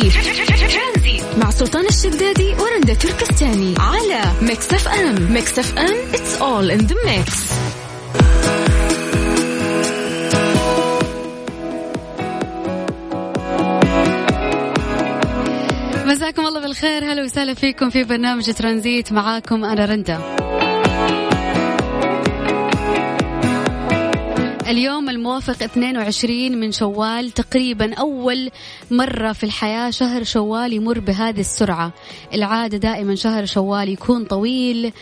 ترانزيت مع سلطان الشدادي ورندا تركستاني على ميكس اف ام. ميكس اف ام it's all in the mix. مساكم الله بالخير. هلا وسهلا فيكم في برنامج ترانزيت. معاكم أنا رندا. اليوم الموافق 22 من شوال تقريبا أول مرة في الحياة شهر شوال يمر بهذه السرعة. العادة دائما شهر شوال يكون طويل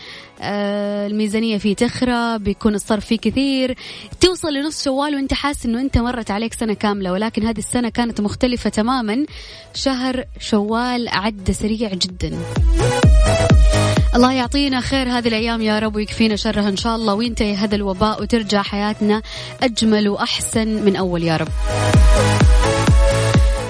آه الميزانية فيه تخرى بيكون الصرف فيه كثير. توصل لنص شوال وانت حاسس إنه انت مرت عليك سنة كاملة ولكن هذه السنة كانت مختلفة تماما. شهر شوال عدى سريع جدا. الله يعطينا خير هذه الأيام يا رب ويكفينا شرها إن شاء الله وينتهي هذا الوباء وترجع حياتنا أجمل وأحسن من أول يا رب.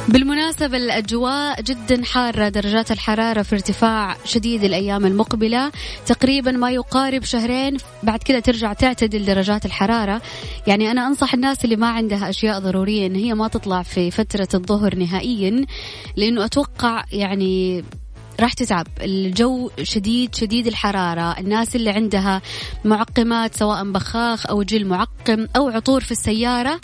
بالمناسبة الأجواء جدا حارة درجات الحرارة في ارتفاع شديد الأيام المقبلة. تقريبا ما يقارب شهرين بعد كذا ترجع تعتدل درجات الحرارة. يعني أنا أنصح الناس اللي ما عندها أشياء ضرورية إن هي ما تطلع في فترة الظهر نهائيا لأنه أتوقع يعني راح تتعب. الجو شديد شديد الحرارة. الناس اللي عندها معقمات سواء بخاخ أو جل معقم أو عطور في السيارة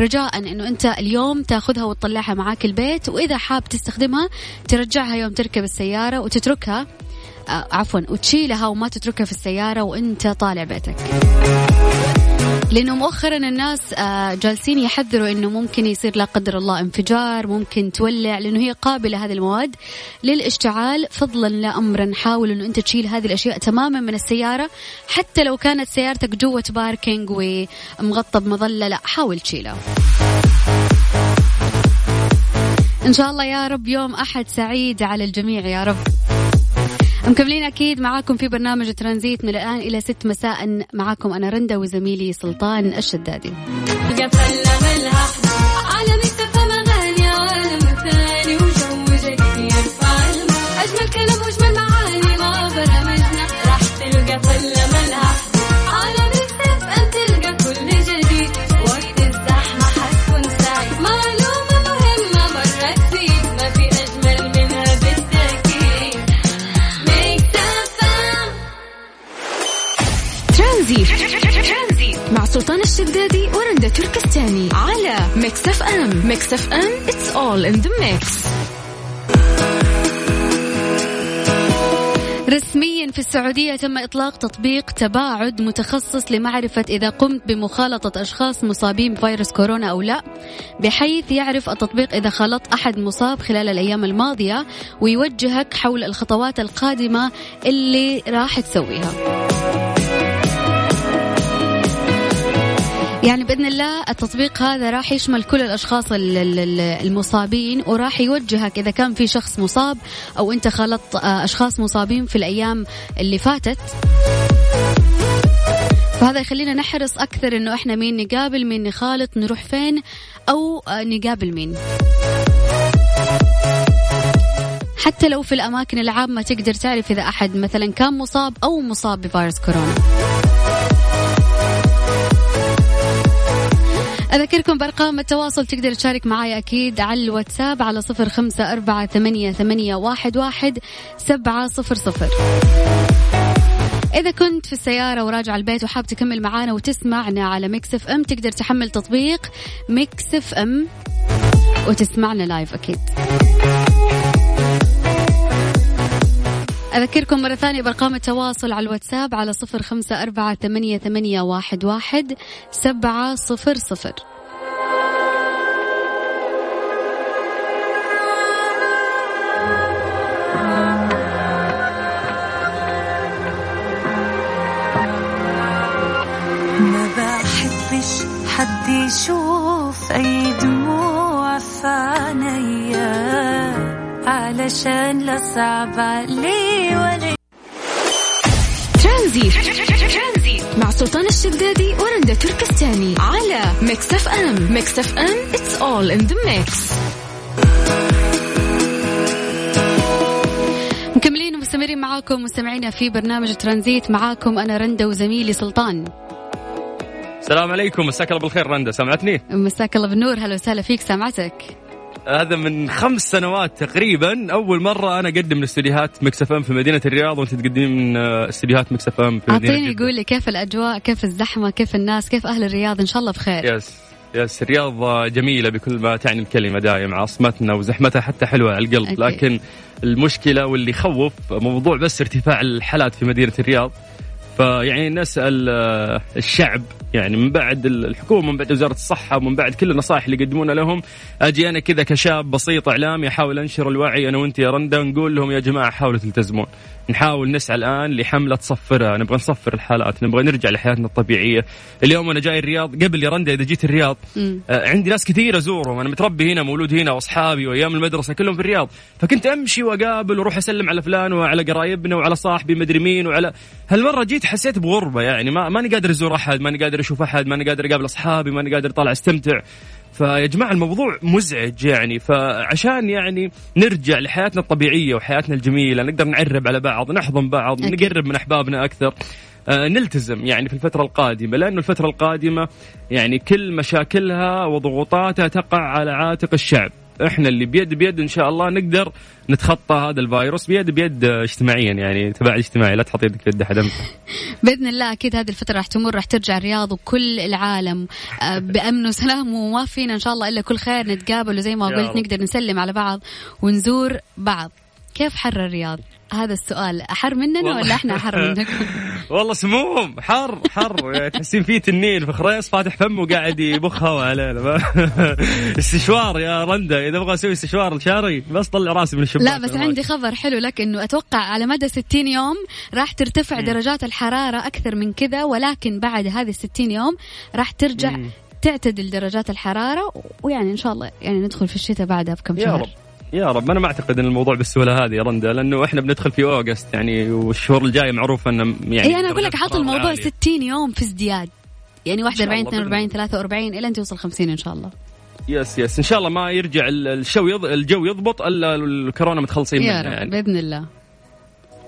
رجاء أنه أنت اليوم تأخذها وتطلعها معاك البيت وإذا حاب تستخدمها ترجعها يوم تركب السيارة وتتركها آه، عفوا وتشيلها وما تتركها في السيارة وأنت طالع بيتك. لأنه مؤخرا الناس آه، جالسين يحذروا إنه ممكن يصير لا قدر الله انفجار ممكن تولع لأنه هي قابلة هذه المواد للاشتعال. فضلا لا امرا حاول إنه أنت تشيل هذه الأشياء تماما من السيارة. حتى لو كانت سيارتك جوة باركينج ومغطى بمظله لا حاول تشيلها. إن شاء الله يا رب يوم أحد سعيد على الجميع يا رب. مكملين أكيد معاكم في برنامج ترانزيت من الآن إلى ست مساء معاكم أنا رندا وزميلي سلطان الشدادي. ميكس اف ام it's all in the mix. رسميا في السعودية تم إطلاق تطبيق تباعد متخصص لمعرفة إذا قمت بمخالطة أشخاص مصابين بفيروس كورونا أو لا بحيث يعرف التطبيق إذا خلط أحد مصاب خلال الأيام الماضية ويوجهك حول الخطوات القادمة اللي راح تسويها. يعني بإذن الله التطبيق هذا راح يشمل كل الأشخاص المصابين وراح يوجهك إذا كان في شخص مصاب أو أنت خلطت آه، أشخاص مصابين في الأيام اللي فاتت. فهذا يخلينا نحرص أكثر إنه إحنا مين نقابل مين نخالط نروح فين أو آه، نقابل مين. حتى لو في الأماكن العامة تقدر تعرف إذا أحد مثلا كان مصاب أو مصاب بفيروس كورونا. أذكركم بأرقام التواصل تقدر تشارك معي أكيد على الواتساب على صفر خمسة أربعة ثمانية, ثمانية واحد, واحد سبعة صفر صفر. إذا كنت في السيارة وراجع البيت وحاب تكمل معانا وتسمعنا على ميكس إف إم تقدر تحمل تطبيق ميكس إف إم وتسمعنا live أكيد. أذكركم مرة ثانية بأرقام التواصل على الواتساب على صفر خمسة أربعة ثمانية, ثمانية واحد, واحد سبعة صفر صفر. ما بحبش حد يشوف أي دموع في عينيا علشان لا صعب علي ولا ترانزيت مع سلطان الشدادي ورندا تركستاني على ميكس اف ام. ميكس اف ام it's all in the mix. مكملين ومستمرين معاكم مستمعينا في برنامج ترانزيت. معاكم أنا رندا وزميلي سلطان. السلام عليكم مساك الله بالخير رندا سمعتني؟ مساك الله بالنور هلا وسهلا فيك سامعتك؟ هذا من خمس سنوات تقريبا أول مرة أنا أقدم من استديوهات مكس إف إم في مدينة الرياض وأنت تقدمين من آه، استديوهات مكس إف إم في مدينة أعطيني. قول لي كيف الأجواء كيف الزحمة كيف الناس كيف أهل الرياض إن شاء الله بخير يس يس الرياض جميلة بكل ما تعني الكلمة دائما عاصمتنا وزحمتها حتى حلوة على القلب أكيد. لكن المشكلة واللي يخوف موضوع بس ارتفاع الحالات في مدينة الرياض فيعني نسأل آه، الشعب يعني من بعد الحكومة من بعد وزارة الصحة ومن بعد كل النصائح اللي يقدمونها لهم أجي أنا كذا كشاب بسيط إعلامي أحاول أنشر الوعي أنا وأنت يا رندا نقول لهم يا جماعة حاولوا تلتزمون. نحاول نسعى الآن لحملة صفرها نبغى نصفر الحالات نبغى نرجع لحياتنا الطبيعية. اليوم أنا جاي الرياض قبل يا رندا إذا جيت الرياض. آه، عندي ناس كثير أزورهم. أنا متربي هنا مولود هنا وأصحابي وأيام المدرسة كلهم في الرياض. فكنت أمشي وأقابل وأروح أسلم على فلان وعلى قرايبنا وعلى صاحبي مدري مين وعلى هالمرة جيت حسيت بغربة يعني. ما ماني قادر أزور أحد ماني قادر أشوف أحد ماني قادر أقابل أصحابي ماني قادر أطلع أستمتع. فيا جماعة الموضوع مزعج يعني. فعشان يعني نرجع لحياتنا الطبيعية وحياتنا الجميلة نقدر نعرب على بعض نحضن بعض أكيد. نقرب من أحبابنا أكثر آه، نلتزم يعني في الفترة القادمة. لأنه الفترة القادمة يعني كل مشاكلها وضغوطاتها تقع على عاتق الشعب. إحنا اللي بيد بيد إن شاء الله نقدر نتخطى هذا الفيروس بيد بيد آه، اجتماعيا يعني تباعد اجتماعي لا تحط يدك في يد احد بإذن الله أكيد هذه الفترة راح تمر راح ترجع الرياض وكل العالم آه، بأمن وسلام وما فينا إن شاء الله إلا كل خير نتقابل وزي ما قلت. نقدر نسلم على بعض ونزور بعض. كيف حر الرياض؟ هذا السؤال أحر مننا. ولا إحنا أحر منكم والله سموم حر حر. يعني تحسين فيه تنين في خريص فاتح فمه وقاعد يبخ هواء علينا استشوار يا رندا إذا أبغى أسوي استشوار شهري بس طلع راسي من الشباك لا بس عندي خبر حلو لك إنه أتوقع على مدى 60 يوم راح ترتفع درجات الحرارة أكثر من كذا ولكن بعد هذه 60 يوم راح ترجع. تعتدل درجات الحرارة ويعني إن شاء الله يعني ندخل في الشتاء بعدها بكم يا شهر رب. يا رب أنا ما أعتقد إن الموضوع بالسهولة هذه يا رندا لأنه إحنا بندخل في August يعني والشهور الجاية معروف انه يعني اي أنا أقول لك حاط الموضوع عالية. 60 يوم في ازدياد. يعني 41 الله 42 43 إلى أن توصل 50 إن شاء الله. yes yes إن شاء الله ما يرجع ال- الجو يض... الجو يضبط إلا الكورونا متخلصين رب يعني. بإذن الله.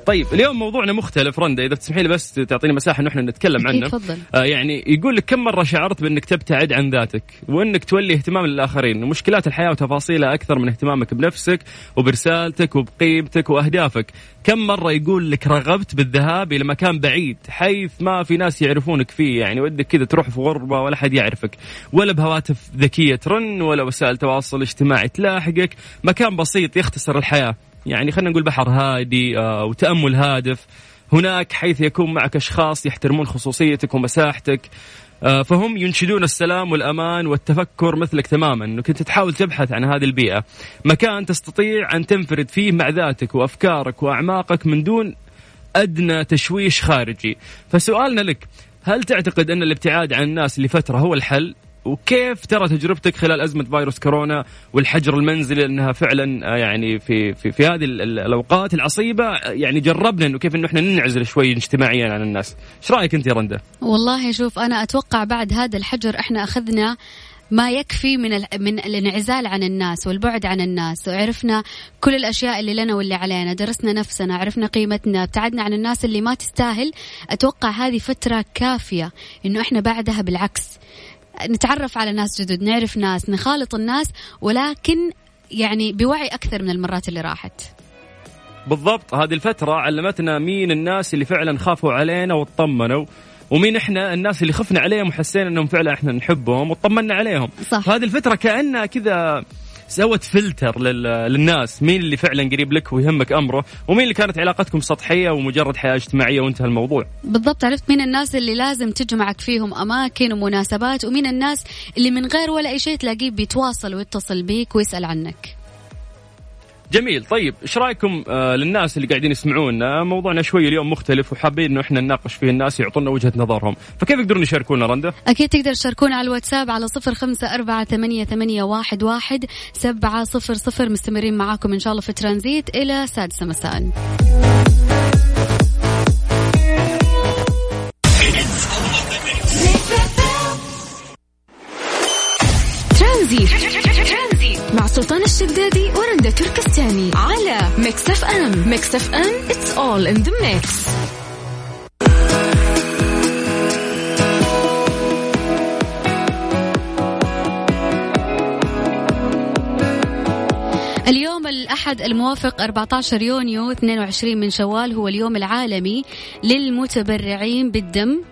طيب اليوم موضوعنا مختلف. رندا إذا تسمحي لي بس تعطيني مساحة انه إحنا نتكلم عنه. تفضل. آه يعني يقول لك كم مرة شعرت بأنك تبتعد عن ذاتك وأنك تولي اهتمام للآخرين؟ ومشكلات الحياة وتفاصيلها أكثر من اهتمامك بنفسك وبرسالتك وبقيمتك وأهدافك. كم مرة يقول لك رغبت بالذهاب إلى مكان بعيد حيث ما في ناس يعرفونك فيه يعني ودك كذا تروح في غربة ولا حد يعرفك ولا بهواتف ذكية ترن ولا وسائل تواصل اجتماعي تلاحقك. مكان بسيط يختصر الحياة. يعني خلينا نقول بحر هادي آه وتأمل هادف. هناك حيث يكون معك أشخاص يحترمون خصوصيتك ومساحتك آه، فهم ينشدون السلام والأمان والتفكر مثلك تماما. أنك أنت تحاول تبحث عن هذه البيئة. مكان تستطيع أن تنفرد فيه مع ذاتك وأفكارك وأعماقك من دون أدنى تشويش خارجي. فسؤالنا لك هل تعتقد أن الابتعاد عن الناس لفترة هو الحل؟ وكيف ترى تجربتك خلال أزمة فيروس كورونا والحجر المنزلي أنها فعلا آه، يعني في في, في هذه ال- ال- الأوقات العصيبة آه، يعني جربنا أنه كيف أنه إحنا ننعزل شوي اجتماعيا عن الناس. إيش رأيك أنت يا رندا؟ والله شوف أنا أتوقع بعد هذا الحجر إحنا أخذنا ما يكفي من من الانعزال عن الناس والبعد عن الناس. وعرفنا كل الأشياء اللي لنا واللي علينا درسنا نفسنا عرفنا قيمتنا ابتعدنا عن الناس اللي ما تستاهل. أتوقع هذه فترة كافية إنه إحنا بعدها بالعكس. نتعرف على ناس جدد نعرف ناس نخالط الناس ولكن يعني بوعي أكثر من المرات اللي راحت. بالضبط. هذه الفترة علمتنا مين الناس اللي فعلا خافوا علينا واطمنوا ومين إحنا الناس اللي خفنا عليهم وحسينا إنهم فعلا إحنا نحبهم وطمنا عليهم. صح. فهذه الفترة كأنها كذا سوت فلتر لل... للناس. مين اللي فعلا قريب لك ويهمك أمره؟ ومين اللي كانت علاقتكم سطحية ومجرد حياة اجتماعية وانتهى الموضوع؟ بالضبط عرفت مين الناس اللي لازم تجمعك فيهم أماكن ومناسبات ومين الناس اللي من غير ولا أي شيء تلاقيه بيتواصل ويتصل بيك ويسأل عنك. جميل. طيب إيش رأيكم آه للناس اللي قاعدين يسمعونا؟ موضوعنا شوي اليوم مختلف وحابين إنه إحنا نناقش فيه الناس يعطونا وجهة نظرهم. فكيف يقدرون يشاركونا رندا؟ أكيد تقدر تشاركونا على الواتساب على صفر خمسة أربعة ثمانية, ثمانية واحد, واحد سبعة صفر صفر مستمرين معاكم إن شاء الله في ترانزيت إلى سادسة مساء. ترانزيت. سلطان الشدادي ورندا تركستاني على Mix FM Mix FM it's all in the mix. اليوم الأحد الموافق 14 يونيو 22 من شوال هو اليوم العالمي للمتبرعين بالدم.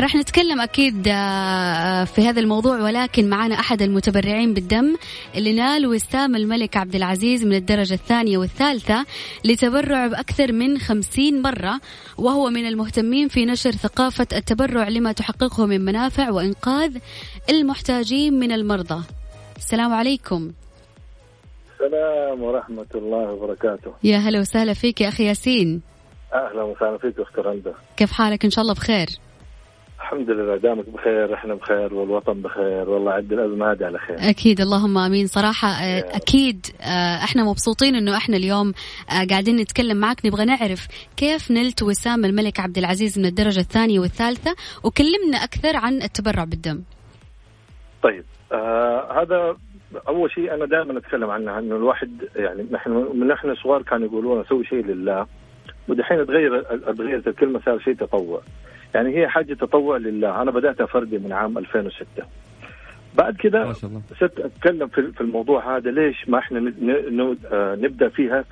راح نتكلم أكيد آه، في هذا الموضوع ولكن معنا أحد المتبرعين بالدم اللي نال وسام الملك عبد العزيز من الدرجة الثانية والثالثة لتبرع بأكثر من خمسين مرة وهو من المهتمين في نشر ثقافة التبرع لما تحققه من منافع وإنقاذ المحتاجين من المرضى. السلام عليكم. السلام ورحمة الله وبركاته. يا هلا وسهلا فيك يا أخي ياسين. أهلا وسهلا فيك أخت رندا. كيف حالك؟ إن شاء الله بخير. الحمد لله دامك بخير إحنا بخير والوطن بخير والله عد الأزمة هذه على خير. أكيد اللهم آمين. صراحة آه، أكيد آه، إحنا مبسوطين إنه إحنا اليوم آه، قاعدين نتكلم معك نبغى نعرف كيف نلت وسام الملك عبد العزيز من الدرجة الثانية والثالثة وكلمنا أكثر عن التبرع بالدم. طيب آه هذا أول شيء أنا دائما أتكلم عنها إنه الواحد يعني نحن من نحن صغار كانوا يقولون سوي شيء لله ودحين تغير تغيرت الكلمة صار شيء تطوع. يعني هي حاجة تطوع لله. أنا بداتها فردي من عام 2006 بعد كذا صرت أتكلم في الموضوع هذا. ليش ما إحنا آه، نبدأ فيها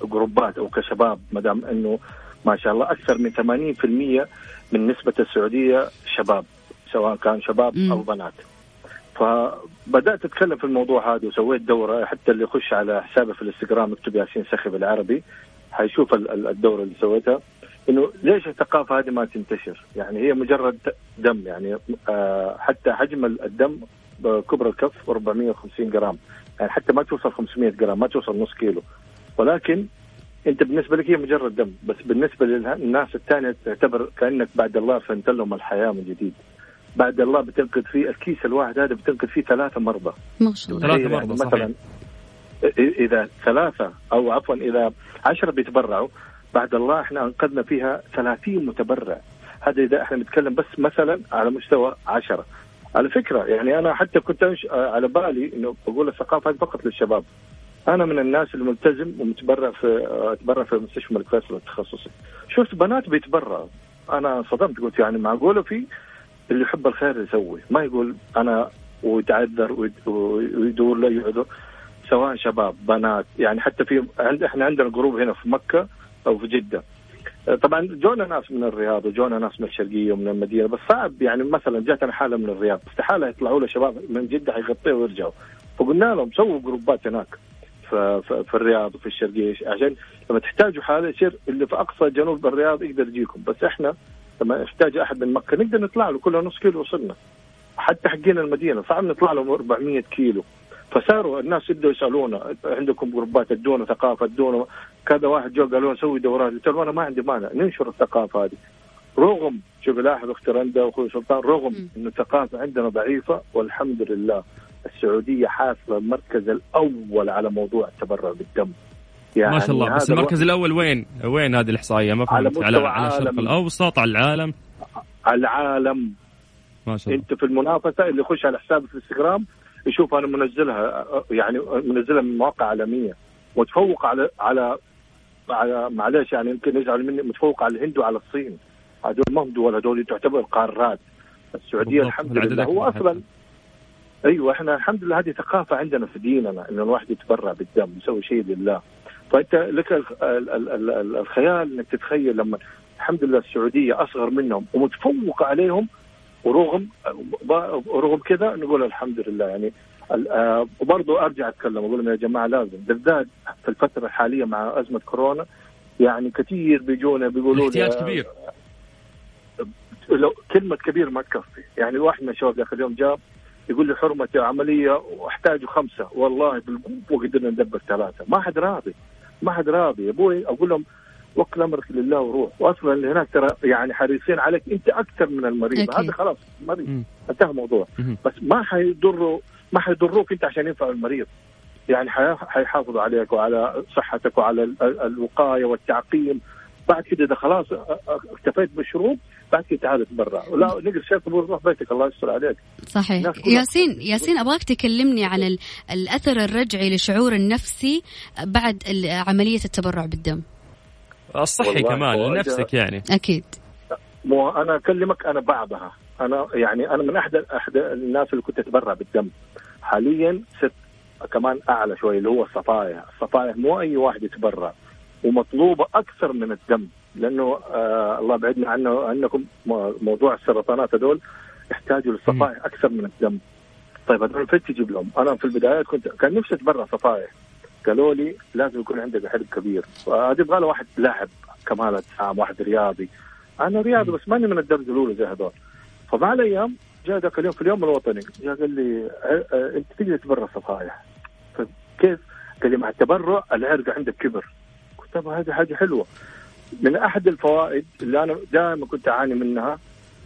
كجروبات أو كشباب؟ ما دام إنه ما شاء الله أكثر من 80% من نسبة السعودية شباب سواء كان شباب أو بنات. فبدأت أتكلم في الموضوع هذا وسويت دورة. حتى اللي يخش على حسابي في الإنستغرام يكتب ياسين سخي بالعربي. حيشوف الدورة اللي سويتها. إنه ليش الثقافة هذه ما تنتشر؟ يعني هي مجرد دم يعني آه حتى حجم الدم كبر الكف 450 جرام. يعني حتى ما توصل 500 جرام ما توصل نص كيلو. ولكن أنت بالنسبة لك هي مجرد دم بس بالنسبة للناس الثانية تعتبر كأنك بعد الله فنت لهم الحياة من جديد. بعد الله بتنقذ فيه الكيس الواحد هذا بتنقذ فيه ثلاثة مرضى. ما شاء الله. ثلاثة مرضى مثلا إذا ثلاثة أو عفوا إذا عشرة بيتبرعوا بعد الله إحنا أنقذنا فيها 30 متبرع. هذا إذا إحنا نتكلم بس مثلا على مستوى 10 على فكرة يعني أنا حتى كنت على بالي إنه بقول الثقافة هذه فقط للشباب. أنا من الناس الملتزم ومتبرع في أتبرع في مستشفى الملك فيصل التخصصي. شفت بنات بيتبرعوا. أنا صدمت قلت يعني معقولة في اللي يحب الخير يسوي. ما يقول أنا ويتعذر ويدور له يعذر سواء شباب بنات. يعني حتى في عند إحنا عندنا جروب هنا في مكة أو في جدة. طبعا جونا ناس من الرياض وجونا ناس من الشرقية ومن المدينة بس صعب يعني مثلا جاتنا حالة من الرياض استحالة يطلعوا له شباب من جدة حيغطيه ويرجعوا. فقلنا لهم سووا جروبات هناك في, الرياض وفي الشرقية عشان لما تحتاجوا حالة يصير اللي في أقصى جنوب الرياض يقدر يجيكم. بس إحنا لما يحتاج أحد من مكة نقدر نطلع له كله نص كيلو وصلنا. حتى حقين المدينة صعب نطلع لهم 400 كيلو. فصاروا الناس يبدوا يسألونا عندكم جروبات ادونا ثقافه ادونا كذا واحد جو قالوا نسوي دورات. قلت أنا ما عندي مانع ننشر الثقافة هذه. رغم شوف لاحظ أختي رندا وأخوي سلطان رغم انه الثقافة عندنا ضعيفة والحمد لله السعودية حاصله المركز الأول على موضوع التبرع بالدم. يعني ما شاء الله. بس المركز الأول وين؟ وين هذه الإحصائية؟ ما فهمت. على على الشرق الأوسط على العالم؟ على العالم. ما شاء الله. أنت في المنافسة اللي يخش على حسابي في الانستغرام يشوف أنا منزلها يعني منزلها من مواقع عالميه متفوق على على على معلش يعني يمكن يزعل مني متفوق على الهند وعلى الصين. هذول ما هم دول هذول تعتبر قارات. السعودية الحمد لله هو أصلا أيوه إحنا الحمد لله هذه ثقافة عندنا في ديننا إنه الواحد يتبرع بالدم يسوي شيء لله. فأنت لك الخيال إنك تتخيل لما الحمد لله السعودية أصغر منهم ومتفوقه عليهم ورغم ورغم كذا نقول الحمد لله. يعني آه، وبرضه أرجع أتكلم أقول يا جماعة لازم. بالذات في الفترة الحالية مع أزمة كورونا يعني كثير بيجونا بيقولوا لي احتياج كبير. لو كلمة كبير ما تكفي. يعني واحد من الشباب ذاك اليوم جاب يقول لي حرمتي عملية واحتاج خمسة. والله بالقوه قدرنا ندبر ثلاثة. ما حد راضي. ما حد راضي. يا أبوي أقول لهم وكل امرك لله وروح. واصلا اللي هناك ترى يعني حريصين عليك. أنت أكثر من المريض. أكيد. هذا خلاص مريض. انتهى الموضوع. بس ما حيضروا ما حيضروك أنت عشان ينفع المريض. يعني حيحافظوا عليك وعلى صحتك وعلى الوقاية والتعقيم. بعد كده إذا خلاص اكتفيت بالشروط بعد كده تعال تبرع. ولا نقل شيء روح بيتك الله يستر عليك. صحيح. ياسين ياسين أبغاك تكلمني عن الأثر الرجعي للشعور النفسي بعد عملية التبرع بالدم. الصحي كمان لنفسك يعني. أكيد. مو أنا أكلمك أنا بعضها. أنا يعني أنا من أحد أحد الناس اللي كنت أتبرع بالدم. حاليا صرت كمان أعلى شوي اللي هو الصفائح، الصفائح مو أي واحد يتبرع. ومطلوبة أكثر من الدم. لأنه آه الله بعدنا عنه عنكم موضوع السرطانات هذول يحتاجوا للصفائح أكثر من الدم. طيب هذول فين تجيب لهم؟ أنا في البدايات كنت كان نفسي أتبرع صفائح قالوا لي لازم يكون عندك حلم كبير. يبغى له واحد لاعب كمال اجسام واحد رياضي. أنا رياضي بس ماني من الدرجة الأولى زي هذول. فمع الأيام جاء ذاك اليوم في اليوم الوطني جاء قال لي أه، أه، أنت تقدر تتبرع صفايح. كيف؟ قال لي مع التبرع العرق عندك كبر. قلت هذه حاجة حلوة. من أحد الفوائد اللي أنا دائما كنت أعاني منها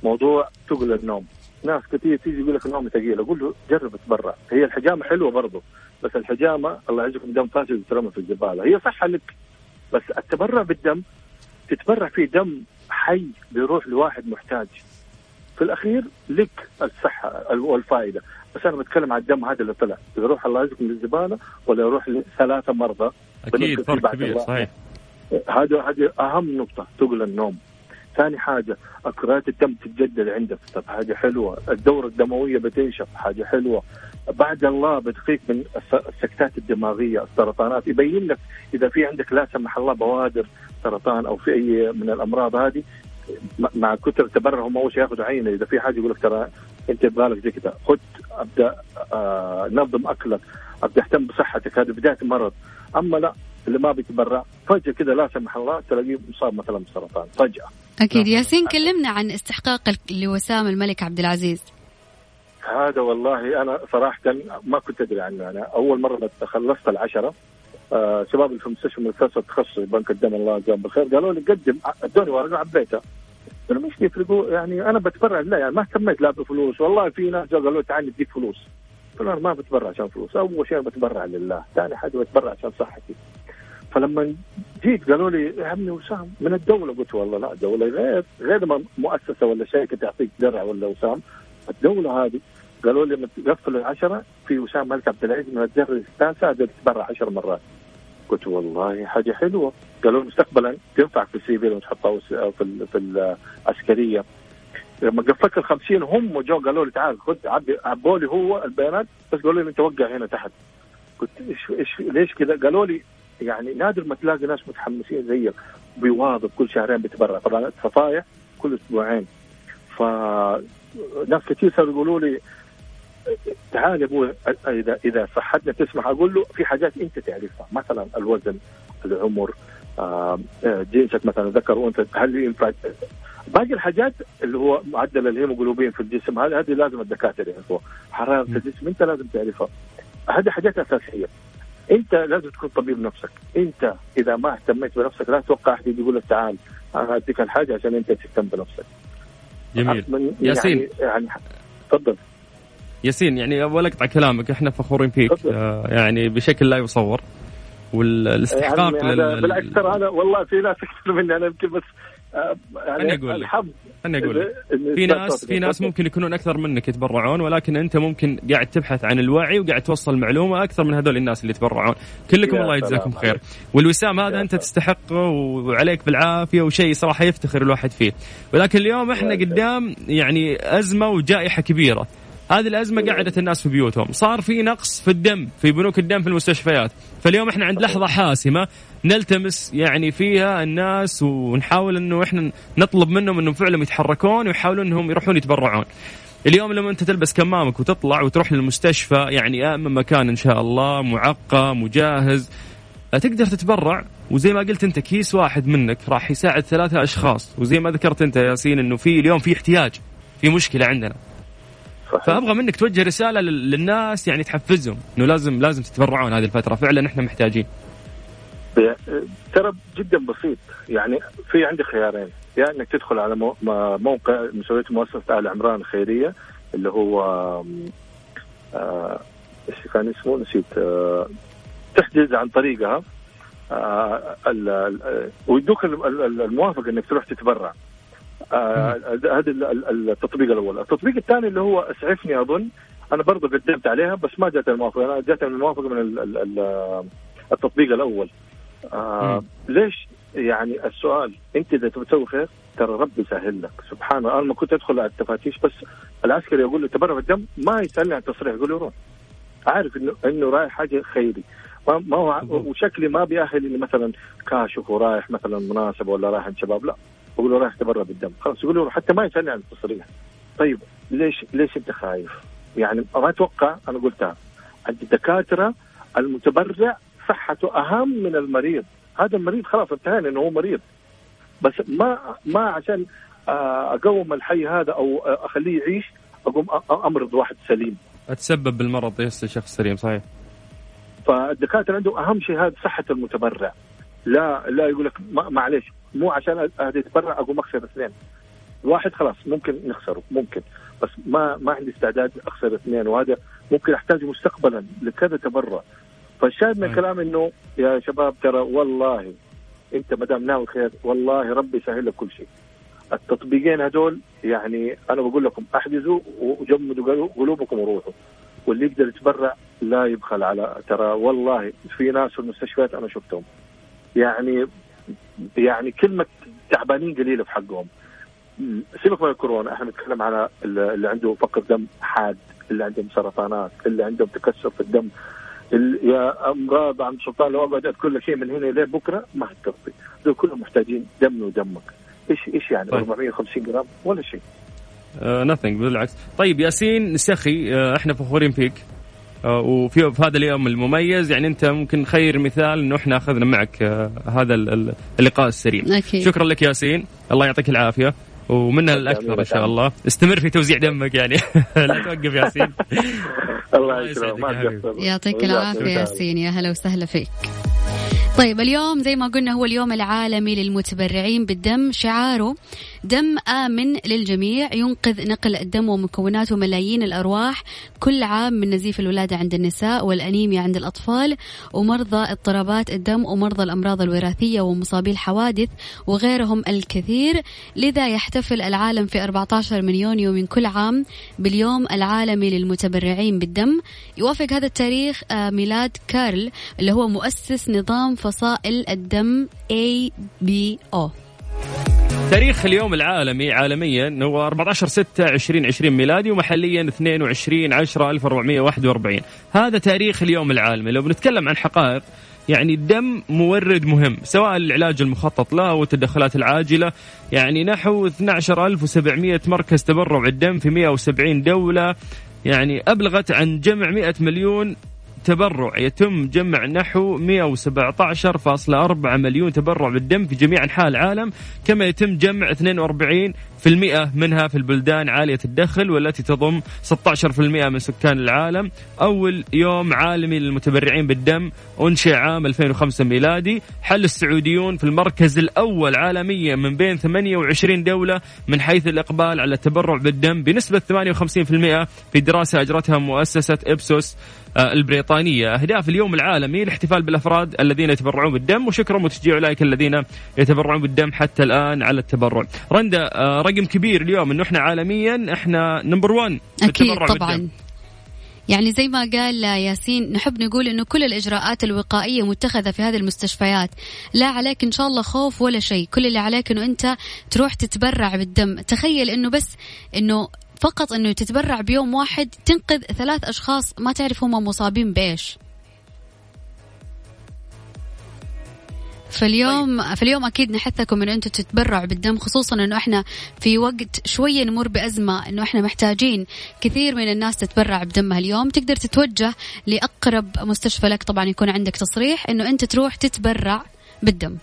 موضوع ثقل النوم. ناس كثير تيجي يقول لك نومي ثقيل. أقول له جرب تبرع. هي الحجامة حلوة برضه بس الحجامة الله يعزكم دم فاسد يترمى في الزباله هي صحة لك بس التبرع بالدم تتبرع فيه دم حي بيروح لواحد محتاج. في الأخير لك الصحة والفائدة. بس أنا بتكلم عن الدم هذا اللي طلع. يروح الله يعزكم للزبالة ولا يروح لثلاثة مرضى أكيد فرق كبير صحيح. هذا هذه أهم نقطة تقل النوم. ثاني حاجة كرات الدم تتجدد عندك. طب حاجة حلوة. الدورة الدموية بتنشف حاجة حلوة. بعد الله بتخيك من السكتات الدماغية السرطانات. يبين لك إذا في عندك لا سمح الله بوادر سرطان أو في أي من الأمراض هذه مع كثر تبرعهم أول شيء ياخذوا عينه. إذا في حاجة يقول لك ترى أنت يبغى لك زي كذا خذ أبدأ آه نظم أكلك أبدأ اهتم بصحتك. هذه بداية المرض. أما لا اللي ما بيتبرع فجأة كذا لا سمح الله تلاقيه مصاب مثلا بسرطان فجأة. أكيد. ياسين كلمنا عن استحقاقك لوسام الملك عبد العزيز. هذا والله أنا صراحة ما كنت أدري عنه. أنا أول مرة خلصت العشرة آه شباب اللي في المستشفى من مستشفى التخصص بنك الدم الله يجزاهم بالخير قالوا لي قدم أدوني ورقه عبيتها قالوا مش يفرقوا يعني أنا بتبرع لا يعني ما اهتميت لا بفلوس والله في ناس قالوا تعال نديك فلوس. قلت أنا ما بتبرع عشان فلوس أول شيء بتبرع لله ثاني حاجة بتبرع عشان صحتي. فلما جيت قالوا لي يا عمي وسام. من الدولة؟ قلت والله لا الدولة غير غير ما مؤسسة ولا شركة تعطيك درع ولا وسام. الدولة هذه قالوا لي لما تقفل العشرة في وسام ملك عبد العزيز من الدرجه السادسه تتبرع عشر مرات. قلت والله حاجة حلوة. قالوا مستقبلا تنفع في السي في لما تحطها في في العسكرية. لما قفلت ال 50 هم جو قالوا لي تعال خذ عبوا لي هو البيانات بس قالوا لي أنت وقع هنا تحت. قلت إيش إيش ليش كذا؟ قالوا لي يعني نادر ما تلاقي ناس متحمسين زيك بيواظب كل شهرين بيتبرع طبعا صفايح كل أسبوعين. ف ناس كثير صاروا يقولوا لي تعال يا أبوي إذا إذا صحتنا تسمح. أقول له في حاجات أنت تعرفها. مثلا الوزن العمر آه، جنسك مثلا ذكر وأنثى هل ينفع؟ باقي الحاجات اللي هو معدل الهيموجلوبين في الجسم هذه هذه لازم الدكاترة يعرفوها. حرارة الجسم أنت لازم تعرفها. هذه حاجات أساسية. انت لازم تكون طبيب نفسك. انت إذا ما اهتميت بنفسك لا تتوقع أحد يقول لك تعال أنا أديك الحاجة عشان أنت تهتم بنفسك. جميل. يعني ياسين. يعني تفضل. ياسين يعني ولا أقطع كلامك إحنا فخورين فيك. آه يعني بشكل لا يصور. والاستحقاق يعني لل... بالعكس ترى هذا والله في ناس أكثر مني أنا يمكن بس يعني أقول الحظ. خليني أقول لك. في ناس في ناس ممكن يكونون أكثر منك يتبرعون ولكن أنت ممكن قاعد تبحث عن الوعي وقاعد توصل معلومة أكثر من هذول الناس اللي يتبرعون. كلكم الله يجزاكم خير. والوسام هذا أنت تستحقه وعليك بالعافية وشيء صراحة يفتخر الواحد فيه. ولكن اليوم إحنا قدام يعني أزمة وجائحة كبيرة. هذه الأزمة قعدت الناس في بيوتهم. صار في نقص في الدم في بنوك الدم في المستشفيات. فاليوم إحنا عند لحظة حاسمة نلتمس يعني فيها الناس ونحاول إنه إحنا نطلب منهم إنهم فعلا يتحركون ويحاولوا إنهم يروحون يتبرعون. اليوم لما أنت تلبس كمامك وتطلع وتروح للمستشفى يعني امن مكان إن شاء الله معقم وجاهز تقدر تتبرع. وزي ما قلت أنت كيس واحد منك راح يساعد ثلاثة أشخاص. وزي ما ذكرت أنت يا ياسين إنه في اليوم في احتياج في مشكلة عندنا. صحيح. فأبغى منك توجه رسالة للناس يعني تحفزهم إنه لازم لازم تتبرعون هذه الفترة. فعلا إحنا محتاجين. ترى جدا بسيط. يعني في عندي خيارين. يا يعني إنك تدخل على موقع مسويته مؤسسة آل عمران الخيرية اللي هو آه، إيش كان اسمه؟ نسيت. آه تحجز عن طريقها. آه ويدوك الموافقه إنك تروح تتبرع. هذا التطبيق الأول، التطبيق الثاني اللي هو اسعفني أظن. أنا برضه قدمت عليها بس ما جاتني الموافقة، أنا جاتني الموافقة من التطبيق الأول. آه ليش؟ يعني السؤال أنت إذا تبغى تسوي خير ترى ربي يسهل لك. سبحان الله. أنا لما كنت أدخل على التفاتيش بس العسكري يقول لي تبرع بالدم؟ ما يسألني عن التصريح يقول لي روح. عارف انه إنه رايح حاجة خيري. ما ما هو وشكلي ما بيأهل إني مثلا كاشف ورايح مثلا مناسبة ولا رايح عند شباب لا. بقول له رايح تبرع بالدم. خلاص يقول له حتى ما يسألني عن التصريح. طيب ليش ليش انت خايف؟ يعني ما أتوقع أنا قلتها الدكاترة المتبرع صحته أهم من المريض. هذا المريض خلاص انتهينا إنه هو مريض. بس ما ما عشان آه، أقوم الحي هذا أو أخليه يعيش أقوم أمرض واحد سليم. أتسبب بالمرض يس شخص سليم صحيح. فالدكاترة عندهم أهم شيء هذا صحة المتبرع. لا لا يقول لك معلش مو عشان هذا يتبرع أقوم أخسر اثنين. واحد خلاص ممكن نخسره ممكن. بس ما ما عندي استعداد أخسر اثنين وهذا ممكن أحتاج مستقبلا لكذا تبرع. فالشاهد من الكلام إنه يا شباب ترى والله أنت ما دام ناوي خير والله ربي يسهل لك كل شيء. التطبيقين هذول يعني أنا بقول لكم أحجزوا وجمدوا قلوبكم وروحوا. واللي يقدر يتبرع لا يبخل على ترى والله في ناس في المستشفيات أنا شفتهم. يعني يعني كلمة تعبانين قليلة في حقهم. سيبك من الكورونا إحنا نتكلم على اللي عنده فقر دم حاد اللي عندهم سرطانات اللي عندهم تكسر في الدم. يا أمراض عند سلطان لو اقعد كل شيء من هنا لين بكرة ما حتكفي دول كلهم محتاجين دم ودمك. إيش إيش يعني؟ طيب. 450 جرام؟ ولا شيء. نثينج uh, بالعكس. طيب ياسين سخي uh, إحنا فخورين فيك. وفي في هذا اليوم المميز يعني أنت ممكن خير مثال إنه إحنا أخذنا معك uh, هذا اللقاء السريع. أكيد. شكرا لك ياسين. الله يعطيك العافية. ومنها الأكثر إن شاء الله. استمر في توزيع دمك يعني. لا توقف ياسين. الله يسلمك. يعطيك العافية ياسين. يا هلا وسهلا فيك. طيب اليوم زي ما قلنا هو اليوم العالمي للمتبرعين بالدم. شعاره دم آمن للجميع ينقذ نقل الدم ومكوناته ملايين الأرواح. كل عام من نزيف الولادة عند النساء والأنيميا عند الأطفال. ومرضى اضطرابات الدم ومرضى الأمراض الوراثية ومصابي الحوادث وغيرهم الكثير. لذا يحتفل العالم في 14 من يونيو من كل عام باليوم العالمي للمتبرعين بالدم. يوافق هذا التاريخ آه، ميلاد كارل اللي هو مؤسس نظام فصائل الدم ABO تاريخ اليوم العالمي عالميا هو 14 6 2020 ميلادي ومحليا 22 10 1441 هذا تاريخ اليوم العالمي. لو بنتكلم عن حقائق يعني الدم مورد مهم سواء العلاج المخطط له أو التدخلات العاجلة. يعني نحو 12700 مركز تبرع الدم في 170 دولة. يعني أبلغت عن جمع 100 مليون تبرع يتم جمع نحو 117.4 مليون تبرع بالدم في جميع أنحاء العالم كما يتم جمع 42 في المئة منها في البلدان عالية الدخل والتي تضم 16% من سكان العالم. أول يوم عالمي للمتبرعين بالدم أنشئ عام 2005 ميلادي. حل السعوديون في المركز الأول عالميا من بين 28 دولة من حيث الإقبال على التبرع بالدم بنسبة 58% في دراسة أجرتها مؤسسة إبسوس آه، البريطانية. أهداف اليوم العالمي الاحتفال بالأفراد الذين يتبرعون بالدم وشكرا وتشجيع أولئك الذين يتبرعون بالدم حتى الآن على التبرع. رندا آه، رقم كبير اليوم إنه إحنا عالميا إحنا نمبر 1 أكيد طبعا. بالدم. يعني زي ما قال ياسين نحب نقول إنه كل الإجراءات الوقائية متخذة في هذه المستشفيات. لا عليك إن شاء الله خوف ولا شيء. كل اللي عليك إنه أنت تروح تتبرع بالدم. تخيل إنه بس إنه فقط إنه تتبرع بيوم واحد تنقذ ثلاث أشخاص ما تعرف هم مصابين بإيش. فاليوم طيب. فاليوم أكيد نحثكم إن أنتم تتبرعوا بالدم خصوصا إنه إحنا في وقت شوية نمر بأزمة إنه إحنا محتاجين كثير من الناس تتبرع بدمها اليوم تقدر تتوجه لأقرب مستشفى لك طبعا يكون عندك تصريح إنه أنت تروح تتبرع بالدم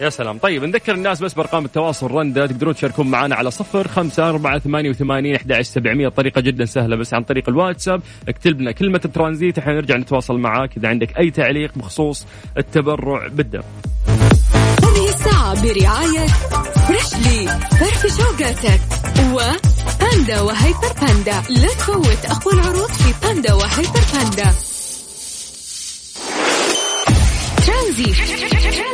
يا سلام. طيب نذكر الناس بس بأرقام التواصل. رندا تقدرون تشاركون معنا على صفر خمسة أربعة ثمانية وثمانين أحد سبعمية. طريقة جدا سهلة بس عن طريق الواتساب. اكتب لنا كلمة ترانزيت إحنا نرجع نتواصل معاك. إذا عندك أي تعليق بخصوص التبرع بالدم. هذه الساعة برعاية فريشلي فرفش أوقاتك. وباندا وهيبر باندا. لا تفوت أقوى العروض في باندا وهيبر باندا. ترانزيت.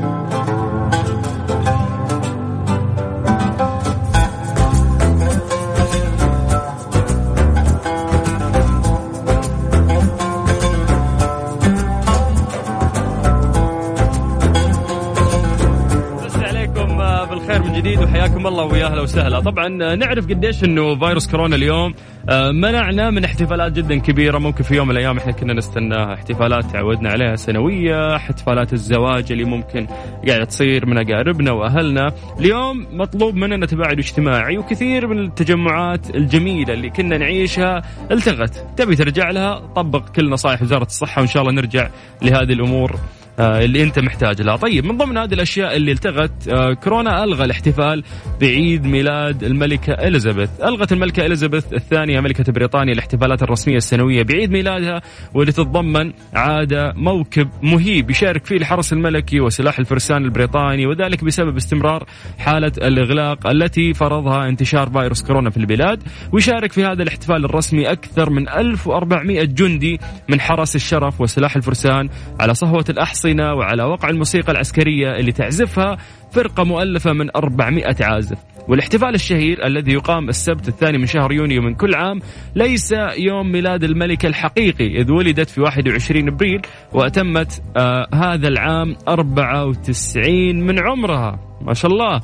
جديد وحياكم الله ويا أهلا وسهلا. طبعا نعرف قديش إنه فيروس كورونا اليوم آه، منعنا من احتفالات جدا كبيرة. ممكن في يوم من الأيام إحنا كنا نستناها. احتفالات تعودنا عليها سنوية احتفالات الزواج اللي ممكن قاعدة تصير من أقاربنا وأهلنا. اليوم مطلوب مننا تباعد اجتماعي وكثير من التجمعات الجميلة اللي كنا نعيشها التغت. تبي ترجع لها؟ طبق كل نصائح وزارة الصحة وإن شاء الله نرجع لهذه الأمور. آه، اللي انت محتاج لها. طيب من ضمن هذه الأشياء اللي التغت آه، كورونا ألغى الاحتفال بعيد ميلاد الملكة إليزابيث. ألغت الملكة إليزابيث الثانية ملكة بريطانيا الاحتفالات الرسمية السنوية بعيد ميلادها واللي تتضمن عادة موكب مهيب يشارك فيه الحرس الملكي وسلاح الفرسان البريطاني وذلك بسبب استمرار حالة الإغلاق التي فرضها انتشار فيروس كورونا في البلاد. ويشارك في هذا الاحتفال الرسمي أكثر من 1400 جندي من حرس الشرف وسلاح الفرسان على صهوة الاحصنه الأحصنة وعلى وقع الموسيقى العسكرية اللي تعزفها فرقة مؤلفة من 400 عازف. والاحتفال الشهير الذي يقام السبت الثاني من شهر يونيو من كل عام ليس يوم ميلاد الملكة الحقيقي إذ ولدت في 21 أبريل وأتمت آه هذا العام 94 من عمرها. ما شاء الله.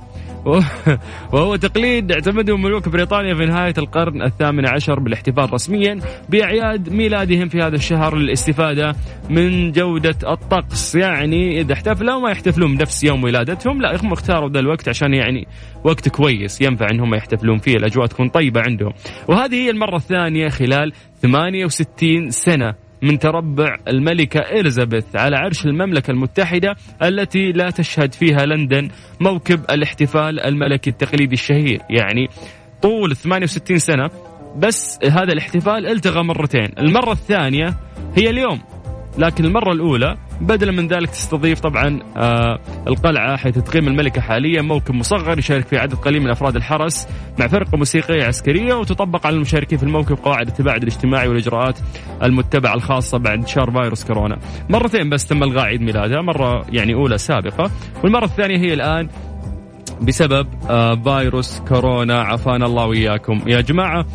وهو تقليد اعتمده ملوك بريطانيا في نهاية القرن الثامن عشر بالاحتفال رسميا بأعياد ميلادهم في هذا الشهر للاستفادة من جودة الطقس. يعني إذا احتفلوا ما يحتفلون بنفس يوم ولادتهم. لا هم اختاروا ذا الوقت عشان يعني وقت كويس ينفع إنهم يحتفلون فيه. الأجواء تكون طيبة عندهم. وهذه هي المرة الثانية خلال 68 سنة. من تربع الملكة إليزابيث على عرش المملكة المتحدة التي لا تشهد فيها لندن موكب الاحتفال الملكي التقليدي الشهير. يعني طول 68 سنة بس هذا الاحتفال التغى مرتين. المرة الثانية هي اليوم. لكن المرة الأولى بدلا من ذلك تستضيف طبعا آه القلعة حيث تقيم الملكة حاليا موكب مصغر يشارك فيه عدد قليل من أفراد الحرس مع فرقة موسيقية عسكرية وتطبق على المشاركين في الموكب قواعد التباعد الاجتماعي والإجراءات المتبعة الخاصة بعد انتشار فيروس كورونا. مرتين بس تم إلغاء عيد ميلادها مرة يعني أولى سابقة والمرة الثانية هي الآن بسبب آه فيروس كورونا. عافانا الله وإياكم. يا جماعة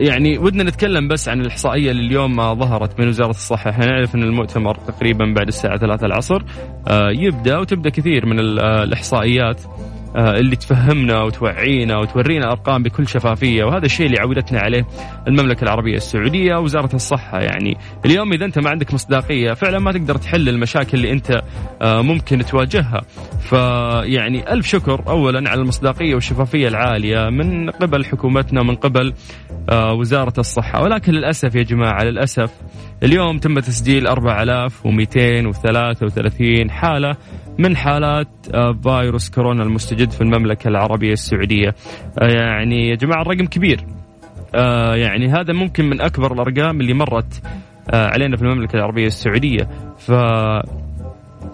يعني ودنا نتكلم بس عن الإحصائية اللي اليوم ما ظهرت من وزارة الصحة. إحنا نعرف أن المؤتمر تقريبا بعد الساعة 3 العصر آه، يبدأ وتبدأ كثير من آه، الإحصائيات. اللي تفهمنا وتوعينا وتورينا ارقام بكل شفافية وهذا الشيء اللي عودتنا عليه المملكة العربية السعودية ووزارة الصحة. يعني اليوم إذا أنت ما عندك مصداقية فعلا ما تقدر تحل المشاكل اللي أنت آه، ممكن تواجهها. فيعني ألف شكر اولا على المصداقية والشفافية العالية من قبل حكومتنا من قبل آه، وزارة الصحة. ولكن للأسف يا جماعة للأسف اليوم تم تسجيل 4233 حالة من حالات آه، فيروس كورونا المستجد في المملكة العربية السعودية. آه، يعني يا جماعة الرقم كبير. آه، يعني هذا ممكن من أكبر الأرقام اللي مرت علينا في المملكة العربية السعودية. ف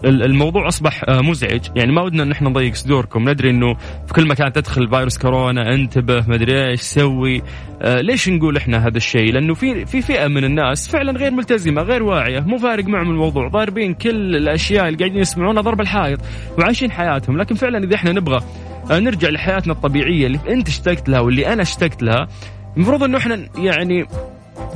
الموضوع أصبح آه، مزعج. يعني ما ودنا إن إحنا نضيق صدوركم. ندري إنه في كل مكان تدخل فيروس كورونا انتبه ما أدري إيش سوي. آه ليش نقول إحنا هذا الشيء؟ لأنه في في فئة من الناس فعلا غير ملتزمة غير واعية مو فارق معهم الموضوع. ضاربين كل الأشياء اللي قاعدين يسمعونها ضرب الحائط وعايشين حياتهم. لكن فعلا إذا إحنا نبغى آه نرجع لحياتنا الطبيعية اللي أنت اشتقت لها واللي أنا اشتقت لها المفروض إنه إحنا يعني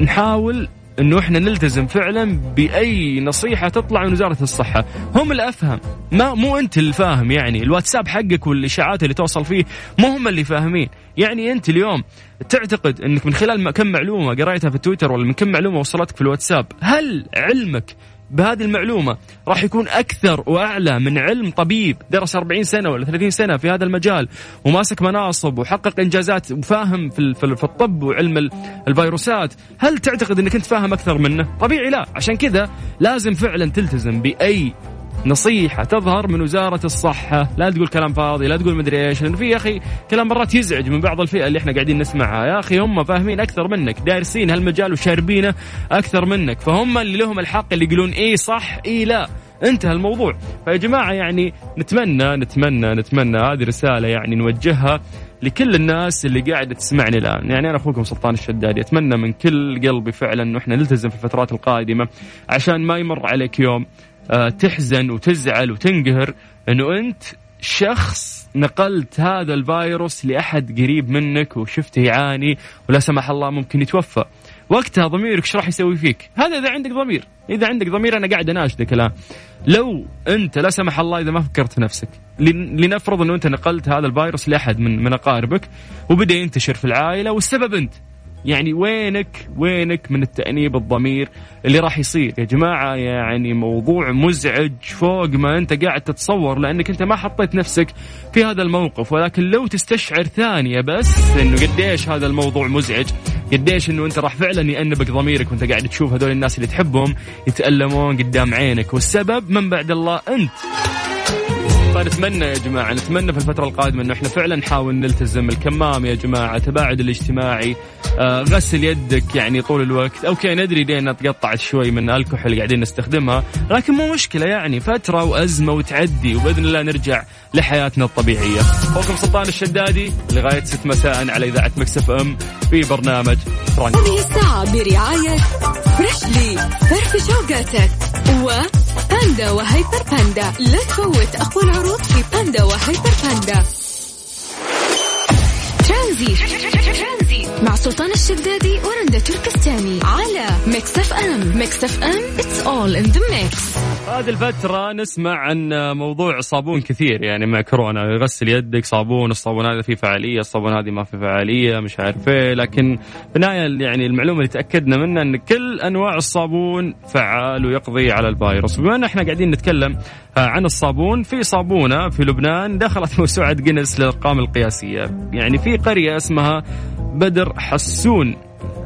نحاول إنه إحنا نلتزم فعلا بأي نصيحة تطلع من وزارة الصحة، هم الأفهم، ما مو أنت اللي فاهم يعني، الواتساب حقك والإشاعات اللي توصل فيه مو هم اللي فاهمين، يعني أنت اليوم تعتقد إنك من خلال كم معلومة قريتها في تويتر ولا من كم معلومة وصلتك في الواتساب، هل علمك بهذه المعلومة راح يكون أكثر وأعلى من علم طبيب درس 40 سنة ولا 30 سنة في هذا المجال وماسك مناصب وحقق إنجازات وفاهم في, في الطب وعلم الفيروسات هل تعتقد أنك أنت فاهم أكثر منه؟ طبيعي لا عشان كذا لازم فعلا تلتزم بأي نصيحة تظهر من وزارة الصحة. لا تقول كلام فاضي لا تقول مدري إيش لأنه في يا أخي كلام مرات يزعج من بعض الفئة اللي إحنا قاعدين نسمعها. يا أخي هم فاهمين أكثر منك دارسين هالمجال وشاربينه أكثر منك فهم اللي لهم الحق اللي يقولون إي صح إي لا. انتهى الموضوع. فيا جماعة يعني نتمنى نتمنى نتمنى هذه رسالة يعني نوجهها لكل الناس اللي قاعدة تسمعني الآن. يعني أنا أخوكم سلطان الشدادي أتمنى من كل قلبي فعلا إنه إحنا نلتزم في الفترات القادمة عشان ما يمر عليك يوم تحزن وتزعل وتنقهر انه أنت شخص نقلت هذا الفيروس لأحد قريب منك وشفته يعاني ولا سمح الله ممكن يتوفى. وقتها ضميرك إيش راح يسوي فيك؟ هذا إذا عندك ضمير. إذا عندك ضمير أنا قاعد أناشدك الآن. لو أنت لا سمح الله إذا ما فكرت في نفسك لنفرض انه أنت نقلت هذا الفيروس لأحد من من أقاربك وبدأ ينتشر في العائلة والسبب أنت. يعني وينك وينك من التأنيب الضمير اللي راح يصير؟ يا جماعة يعني موضوع مزعج فوق ما أنت قاعد تتصور لأنك أنت ما حطيت نفسك في هذا الموقف. ولكن لو تستشعر ثانية بس أنه قديش هذا الموضوع مزعج قديش أنه أنت راح فعلا يأنبك ضميرك وأنت قاعد تشوف هذول الناس اللي تحبهم يتألمون قدام عينك. والسبب من بعد الله أنت. فنتمنى يا جماعة نتمنى في الفترة القادمة إنه إحنا فعلا نحاول نلتزم الكمام يا جماعة تباعد الاجتماعي آه غسل يدك يعني طول الوقت. أوكي ندري انها تقطعت شوي من الكحول اللي قاعدين نستخدمها لكن مو مشكلة يعني فترة وأزمة وتعدي وبإذن الله نرجع لحياتنا الطبيعية. أخوكم سلطان الشدادي لغاية 6 مساء على إذاعة Mix FM في برنامج فرانك هذه الساعة برعاية فريشلي فرفش أوقاتك و باندا وهيبر باندا. لا تفوت. أقوى العروض في باندا وهيبر باندا. ترانزيت مع سلطان الشدادي ورندا تركستاني. على Mix FM. Mix FM. it's all in the mix هذه الفترة نسمع عن موضوع صابون كثير يعني مع كورونا. يغسل يدك صابون الصابون هذا فيه فعالية الصابون هذه ما في فعالية مش عارف إيه. لكن النهاية يعني المعلومة اللي تأكدنا منها إن كل أنواع الصابون فعال ويقضي على الفيروس. بما إن إحنا قاعدين نتكلم عن الصابون في صابونة في لبنان دخلت موسوعة جينيس للأرقام القياسية. يعني في قرية اسمها بدر حسون.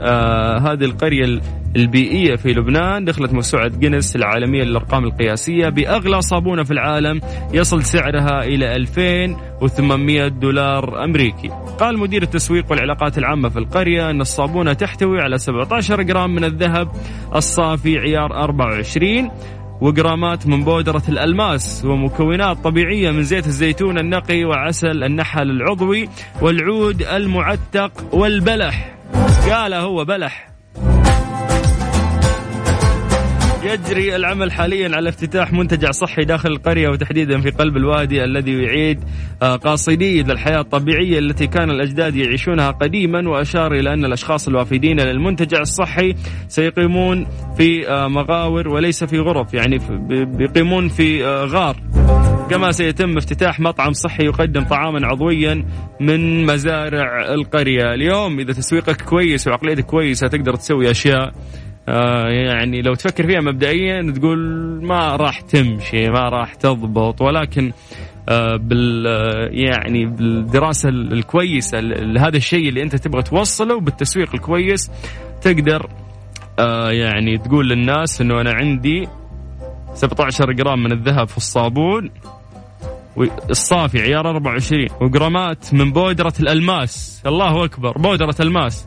آه هذه القرية البيئية في لبنان دخلت موسوعة جينيس العالمية للأرقام القياسية بأغلى صابونة في العالم يصل سعرها إلى 2800 دولار أمريكي. قال مدير التسويق والعلاقات العامة في القرية أن الصابونة تحتوي على 17 جرام من الذهب الصافي عيار 24 وجرامات من بودرة الألماس ومكونات طبيعية من زيت الزيتون النقي وعسل النحل العضوي والعود المعتق والبلح. قال هو بلح. يجري العمل حاليا على افتتاح منتجع صحي داخل القرية وتحديدا في قلب الوادي الذي يعيد آه، قاصدي للحياة الطبيعية التي كان الأجداد يعيشونها قديما. وأشار إلى أن الأشخاص الوافدين للمنتجع الصحي سيقيمون في آه، مغاور وليس في غرف يعني بيقيمون في آه، غار. كما سيتم افتتاح مطعم صحي يقدم طعاما عضويا من مزارع القرية. اليوم إذا تسويقك كويس وعقليتك كويسة تقدر تسوي أشياء آه يعني لو تفكر فيها مبدئيا تقول ما راح تمشي ما راح تضبط ولكن آه بال يعني بالدراسة الكويسة لهذا الشيء اللي أنت تبغى توصله بالتسويق الكويس تقدر آه يعني تقول للناس إنه أنا عندي 17 جرام من الذهب في الصابون الصافي عيار 24 وجرامات من بودرة الألماس الله أكبر بودرة ألماس.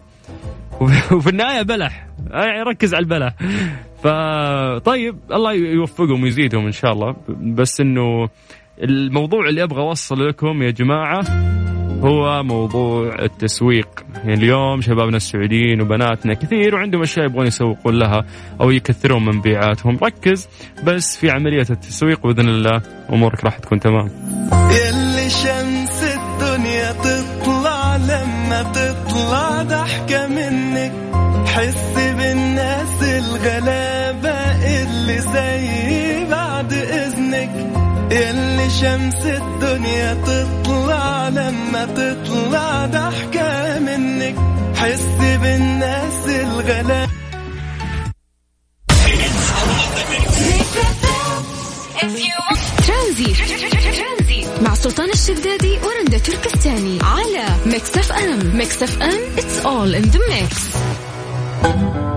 وفي النهاية بلح. يعني ركز على البلح. فطيب الله يوفقهم ويزيدهم إن شاء الله. بس إنه الموضوع اللي أبغى أوصل لكم يا جماعة هو موضوع التسويق. يعني اليوم شبابنا السعوديين وبناتنا كثير وعندهم أشياء يبغون يسوقون لها أو يكثرون من مبيعاتهم ركز بس في عملية التسويق بإذن الله أمورك راح تكون تمام. يلي شمس الدنيا تطلع لما تطلع ضحكة منك حس بالناس الغلابة اللي زي بعد إذنك. يلي شمس الدنيا تطلع لما تطلع ضحكة منك. حس بالناس الغلابة. ترانزيت مع سلطان الشدادي ورندا تركستاني على Mix FM. Mix FM it's all in the mix. جديد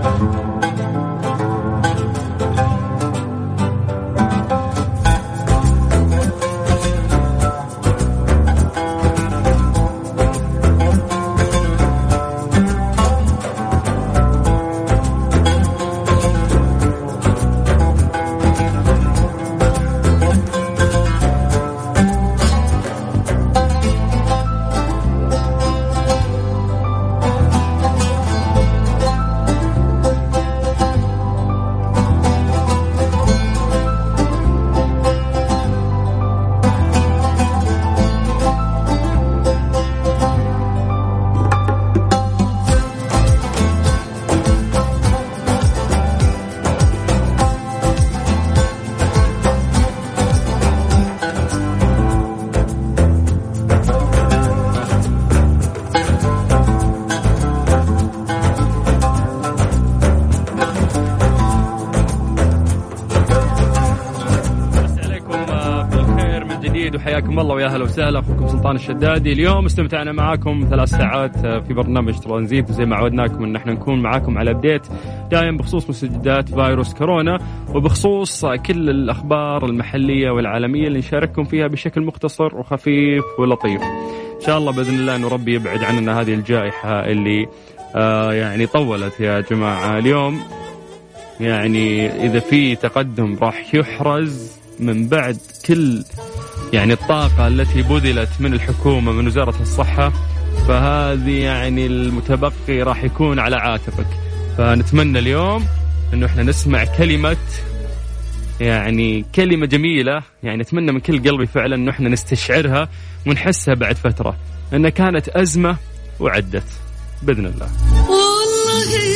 وحياكم الله ويا أهلا وسهلا. أخوكم سلطان الشدادي. اليوم استمتعنا معاكم ثلاث ساعات في برنامج ترانزيت وزي ما عودناكم إن إحنا نكون معاكم على أبديت دائم بخصوص مستجدات فيروس كورونا وبخصوص كل الأخبار المحلية والعالمية اللي نشارككم فيها بشكل مختصر وخفيف ولطيف. إن شاء الله بإذن الله إنه ربي يبعد عننا هذه الجائحة اللي آه يعني طولت يا جماعة. اليوم يعني إذا في تقدم راح يحرز من بعد كل يعني الطاقة التي بذلت من الحكومة من وزارة الصحة فهذه يعني المتبقي راح يكون على عاتقك فنتمنى اليوم إنه إحنا نسمع كلمة يعني كلمة جميلة يعني اتمنى من كل قلبي فعلا إنه إحنا نستشعرها ونحسها بعد فترة انها كانت أزمة وعدت بإذن الله. والله